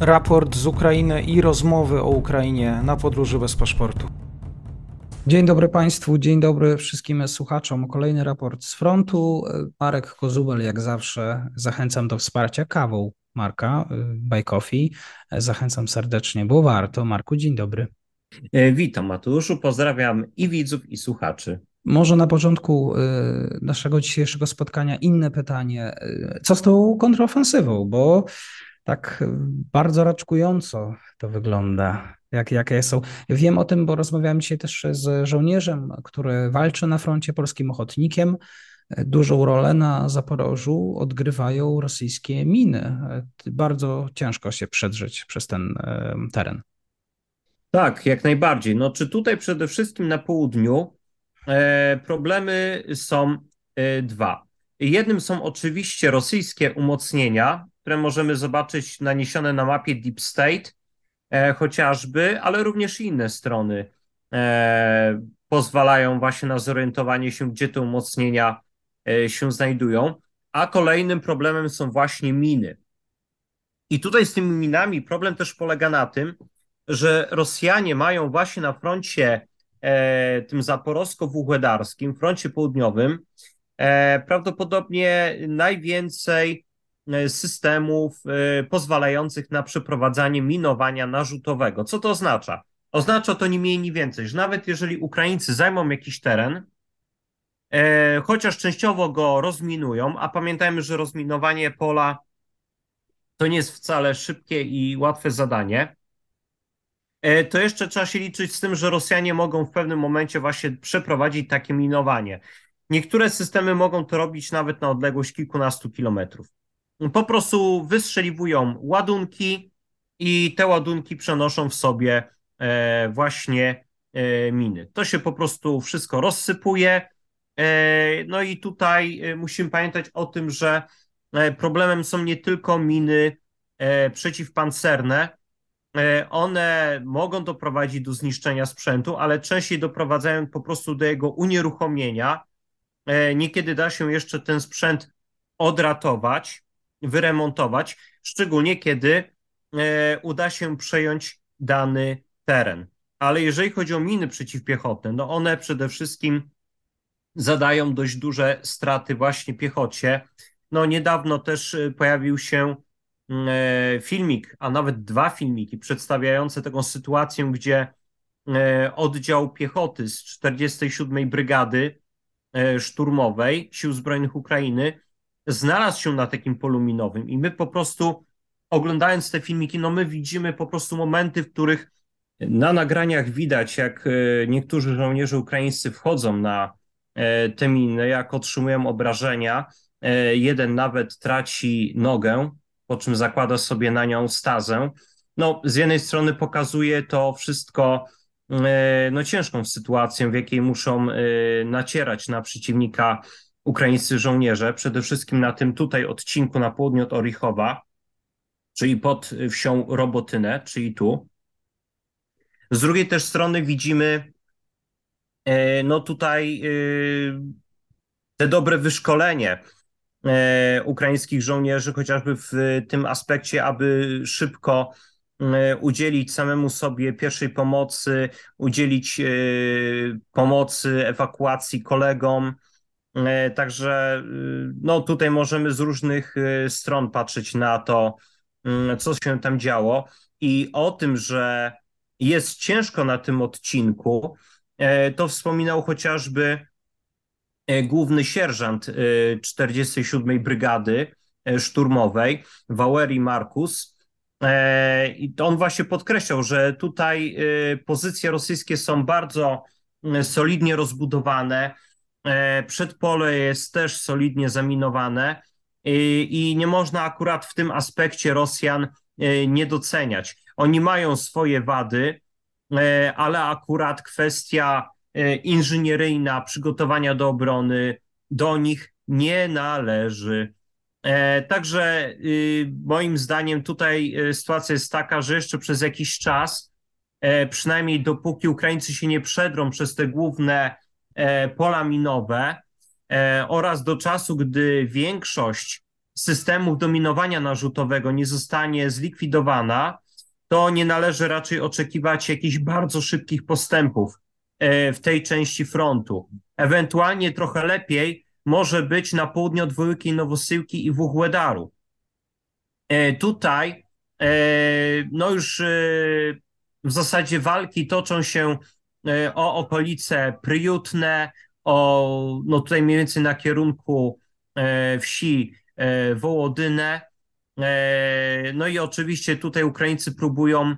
raport z Ukrainy i rozmowy o Ukrainie na podróży bez paszportu. Dzień dobry Państwu, dzień dobry wszystkim słuchaczom. Kolejny raport z frontu. Marek Kozubel, jak zawsze, zachęcam do wsparcia kawą Marka y, Buy Coffee. Zachęcam serdecznie, bo warto. Marku, dzień dobry. E, witam Mateuszu, pozdrawiam i widzów, i słuchaczy. Może na początku y, naszego dzisiejszego spotkania inne pytanie. Y, co z tą kontrofensywą? Bo tak bardzo raczkująco to wygląda. Jak, jakie są. Wiem o tym, bo rozmawiałem dzisiaj też z żołnierzem, który walczy na froncie polskim ochotnikiem. Dużą rolę na Zaporożu odgrywają rosyjskie miny. Bardzo ciężko się przedrzeć przez ten teren. Tak, jak najbardziej. No, czy tutaj przede wszystkim na południu e, problemy są e, dwa. Jednym są oczywiście rosyjskie umocnienia, które możemy zobaczyć naniesione na mapie Deep State, e, chociażby, ale również inne strony e, pozwalają właśnie na zorientowanie się, gdzie te umocnienia e, się znajdują. A kolejnym problemem są właśnie miny. I tutaj z tymi minami problem też polega na tym, że Rosjanie mają właśnie na froncie e, tym zaporowsko-wuchłedarskim, froncie południowym, e, prawdopodobnie najwięcej systemów e, pozwalających na przeprowadzanie minowania narzutowego. Co to oznacza? Oznacza to nie mniej, nie więcej, że nawet jeżeli Ukraińcy zajmą jakiś teren, e, chociaż częściowo go rozminują, a pamiętajmy, że rozminowanie pola to nie jest wcale szybkie i łatwe zadanie, E, to jeszcze trzeba się liczyć z tym, że Rosjanie mogą w pewnym momencie właśnie przeprowadzić takie minowanie. Niektóre systemy mogą to robić nawet na odległość kilkunastu kilometrów. Po prostu wystrzeliwują ładunki i te ładunki przenoszą w sobie e, właśnie e, miny. To się po prostu wszystko rozsypuje. No i tutaj musimy pamiętać o tym, że problemem są nie tylko miny przeciwpancerne, E, one mogą doprowadzić do zniszczenia sprzętu, ale częściej doprowadzają po prostu do jego unieruchomienia. E, niekiedy da się jeszcze ten sprzęt odratować, wyremontować, szczególnie kiedy e, uda się przejąć dany teren. Ale jeżeli chodzi o miny przeciwpiechotne, no one przede wszystkim zadają dość duże straty właśnie piechocie. No niedawno też pojawił się E, filmik, a nawet dwa filmiki przedstawiające taką sytuację, gdzie e, oddział piechoty z 47 Brygady e, Szturmowej Sił Zbrojnych Ukrainy znalazł się na takim polu minowym i my po prostu oglądając te filmiki, no my widzimy po prostu momenty, w których na nagraniach widać, jak niektórzy żołnierze ukraińscy wchodzą na te miny, jak otrzymują obrażenia. Jeden nawet traci nogę, po czym zakłada sobie na nią stazę. No, z jednej strony pokazuje to wszystko e, no, ciężką sytuację, w jakiej muszą e, nacierać na przeciwnika ukraińscy żołnierze, przede wszystkim na tym tutaj odcinku na południe od Orichowa, czyli pod wsią Robotynę, czyli tu. Z drugiej też strony widzimy e, no tutaj te dobre wyszkolenie E, ukraińskich żołnierzy, chociażby w tym aspekcie, aby szybko e, udzielić samemu sobie pierwszej pomocy, udzielić e, pomocy, ewakuacji kolegom. Także no, tutaj możemy z różnych stron patrzeć na to, mm, co się tam działo. I o tym, że jest ciężko na tym odcinku, to wspominał chociażby E, główny sierżant 47 e, Brygady e, Szturmowej, Valery Markus. I on właśnie podkreślał, że tutaj pozycje rosyjskie są bardzo solidnie rozbudowane. Przedpole jest też solidnie zaminowane i, i nie można akurat w tym aspekcie Rosjan nie doceniać. Oni mają swoje wady, ale akurat kwestia E, inżynieryjna, przygotowania do obrony do nich nie należy. E, także y, moim zdaniem tutaj e, sytuacja jest taka, że jeszcze przez jakiś czas, przynajmniej dopóki Ukraińcy się nie przedrą przez te główne pola minowe oraz do czasu, gdy większość systemów dominowania narzutowego nie zostanie zlikwidowana, to nie należy raczej oczekiwać jakichś bardzo szybkich postępów w tej części frontu. Ewentualnie trochę lepiej może być na południe od Wielkiej Nowosyłki i Wuchłedaru. Tutaj no już w zasadzie walki toczą się o okolice Pryjutne, o, no tutaj mniej więcej na kierunku wsi Wołodynę. No i oczywiście tutaj Ukraińcy próbują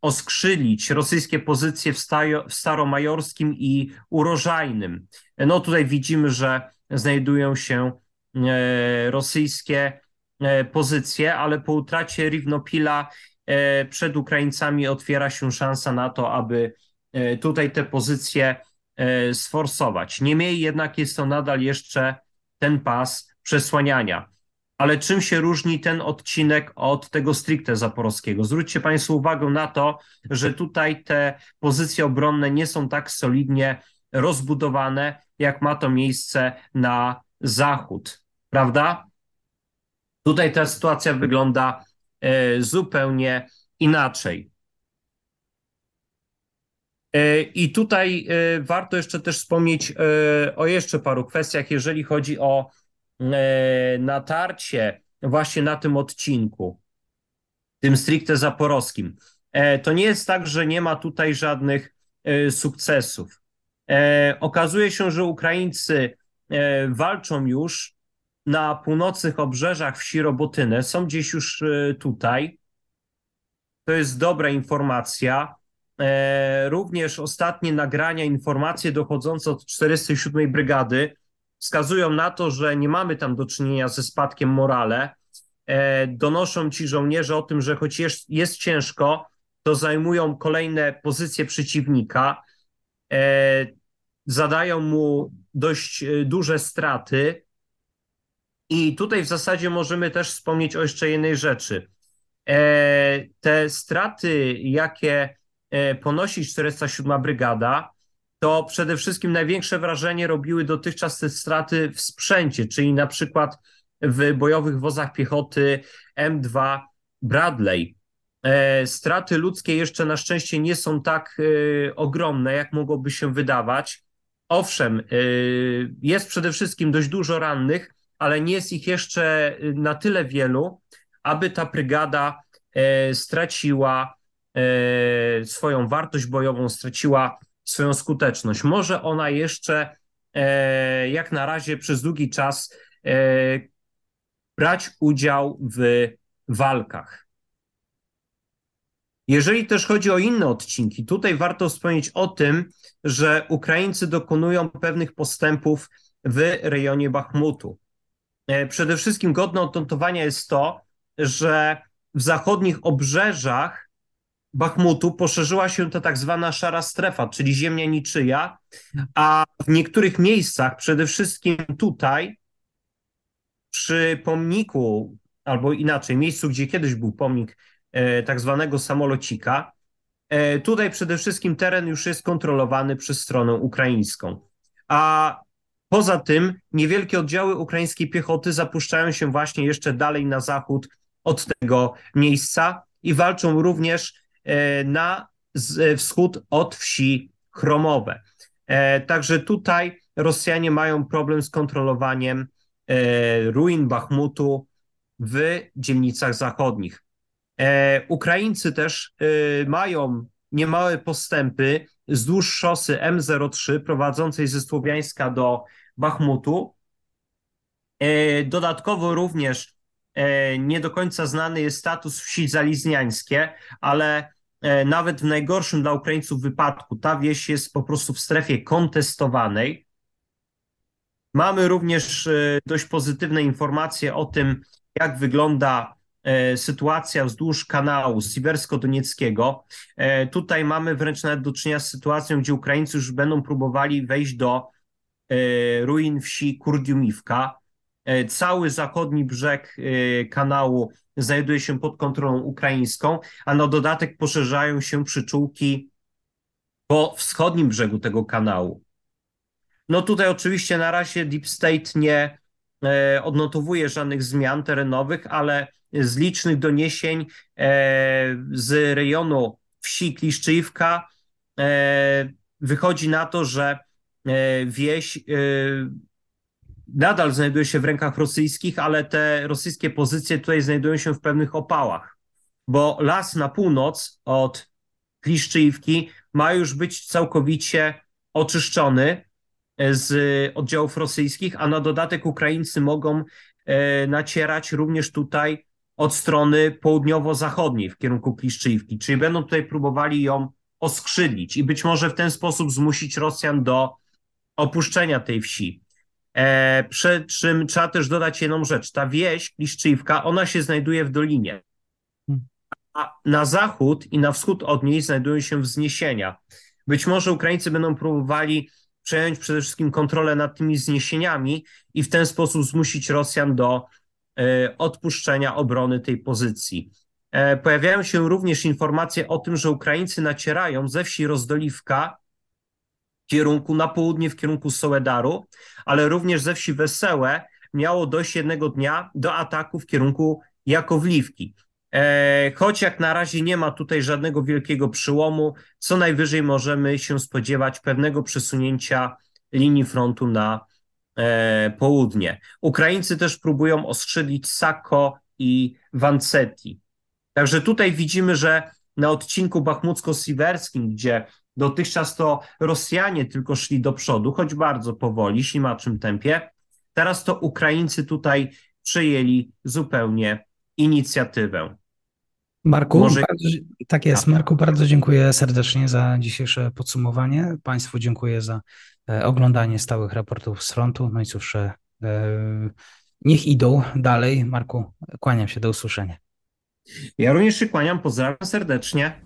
oskrzylić rosyjskie pozycje w, w Staromajorskim i Urożajnym. No tutaj widzimy, że znajdują się rosyjskie pozycje, ale po utracie Riwnopila przed Ukraińcami otwiera się szansa na to, aby tutaj te pozycje sforsować. Niemniej jednak jest to nadal jeszcze ten pas przesłaniania. Ale czym się różni ten odcinek od tego stricte zaporowskiego? Zwróćcie Państwo uwagę na to, że tutaj te pozycje obronne nie są tak solidnie rozbudowane, jak ma to miejsce na zachód, prawda? Tutaj ta sytuacja wygląda e, zupełnie inaczej. E, I tutaj e, warto jeszcze też wspomnieć o jeszcze paru kwestiach, jeżeli chodzi o natarcie właśnie na tym odcinku, tym stricte zaporowskim. To nie jest tak, że nie ma tutaj żadnych sukcesów. Okazuje się, że Ukraińcy walczą już na północnych obrzeżach wsi Robotynę, są gdzieś już tutaj. To jest dobra informacja. E, również ostatnie nagrania, informacje dochodzące od 47 Brygady wskazują na to, że nie mamy tam do czynienia ze spadkiem morale. E, donoszą ci żołnierze o tym, że choć jest, ciężko, to zajmują kolejne pozycje przeciwnika, e, zadają mu dość duże straty. I tutaj w zasadzie możemy też wspomnieć o jeszcze jednej rzeczy. Te straty, jakie ponosi 407 Brygada, to przede wszystkim największe wrażenie robiły dotychczas te straty w sprzęcie, czyli na przykład w bojowych wozach piechoty M2 Bradley. Straty ludzkie jeszcze na szczęście nie są tak ogromne, jak mogłoby się wydawać. Owszem, jest przede wszystkim dość dużo rannych, ale nie jest ich jeszcze na tyle wielu, aby ta brygada straciła E, swoją wartość bojową, straciła swoją skuteczność. Może ona jeszcze e, jak na razie przez długi czas e, brać udział w walkach. Jeżeli też chodzi o inne odcinki, tutaj warto wspomnieć o tym, że Ukraińcy dokonują pewnych postępów w rejonie Bachmutu. Przede wszystkim godne odnotowania jest to, że w zachodnich obrzeżach Bachmutu poszerzyła się ta tak zwana szara strefa, czyli ziemia niczyja, a w niektórych miejscach, przede wszystkim tutaj, przy pomniku, albo inaczej, miejscu, gdzie kiedyś był pomnik e, tak zwanego samolocika, e, tutaj przede wszystkim teren już jest kontrolowany przez stronę ukraińską. A poza tym niewielkie oddziały ukraińskiej piechoty zapuszczają się właśnie jeszcze dalej na zachód od tego miejsca i walczą również E, na e, wschód od wsi Chromowe. E, także tutaj Rosjanie mają problem z kontrolowaniem ruin Bachmutu w dzielnicach zachodnich. Ukraińcy też mają niemałe postępy wzdłuż szosy M03 prowadzącej ze Słowiańska do Bachmutu. Dodatkowo również E, nie do końca znany jest status wsi zalizniańskie, ale e, nawet w najgorszym dla Ukraińców wypadku ta wieś jest po prostu w strefie kontestowanej. Mamy również e, dość pozytywne informacje o tym, jak wygląda sytuacja wzdłuż kanału Siwersko-Donieckiego. Tutaj mamy wręcz nawet do czynienia z sytuacją, gdzie Ukraińcy już będą próbowali wejść do ruin wsi Kurdiumiwka. E, cały zachodni brzeg e, kanału znajduje się pod kontrolą ukraińską, a na dodatek poszerzają się przyczółki po wschodnim brzegu tego kanału. No tutaj oczywiście na razie Deep State nie odnotowuje żadnych zmian terenowych, ale z licznych doniesień z rejonu wsi Kliszczyjówka wychodzi na to, że wieś nadal znajduje się w rękach rosyjskich, ale te rosyjskie pozycje tutaj znajdują się w pewnych opałach, bo las na północ od Kliszczyjówki ma już być całkowicie oczyszczony e, z oddziałów rosyjskich, a na dodatek Ukraińcy mogą e, nacierać również tutaj od strony południowo-zachodniej w kierunku Kliszczyjówki, czyli będą tutaj próbowali ją oskrzydlić i być może w ten sposób zmusić Rosjan do opuszczenia tej wsi. E, przy czym trzeba też dodać jedną rzecz. Ta wieś Kliszczyjówka, ona się znajduje w dolinie. A na zachód i na wschód od niej znajdują się wzniesienia. Być może Ukraińcy będą próbowali przejąć przede wszystkim kontrolę nad tymi wzniesieniami i w ten sposób zmusić Rosjan do odpuszczenia obrony tej pozycji. E, pojawiają się również informacje o tym, że Ukraińcy nacierają ze wsi Rozdoliwka kierunku na południe, w kierunku Soledaru, ale również ze wsi Wesełe miało dojść jednego dnia do ataku w kierunku Jakowliwki. E, choć jak na razie nie ma tutaj żadnego wielkiego przyłomu, co najwyżej możemy się spodziewać pewnego przesunięcia linii frontu na e, południe. Ukraińcy też próbują oskrzydlić Sako i Vancetti. Także tutaj widzimy, że na odcinku bachmucko-siwerskim, gdzie Dotychczas to Rosjanie tylko szli do przodu, choć bardzo powoli, ślimaczym tempie. Teraz to Ukraińcy tutaj przejęli zupełnie inicjatywę. Marku, Może... bardzo, tak jest. Marku, bardzo dziękuję serdecznie za dzisiejsze podsumowanie. Państwu dziękuję za e, oglądanie stałych raportów z frontu. No i cóż, e, niech idą dalej. Marku, kłaniam się, do usłyszenia. Ja również się kłaniam, pozdrawiam serdecznie.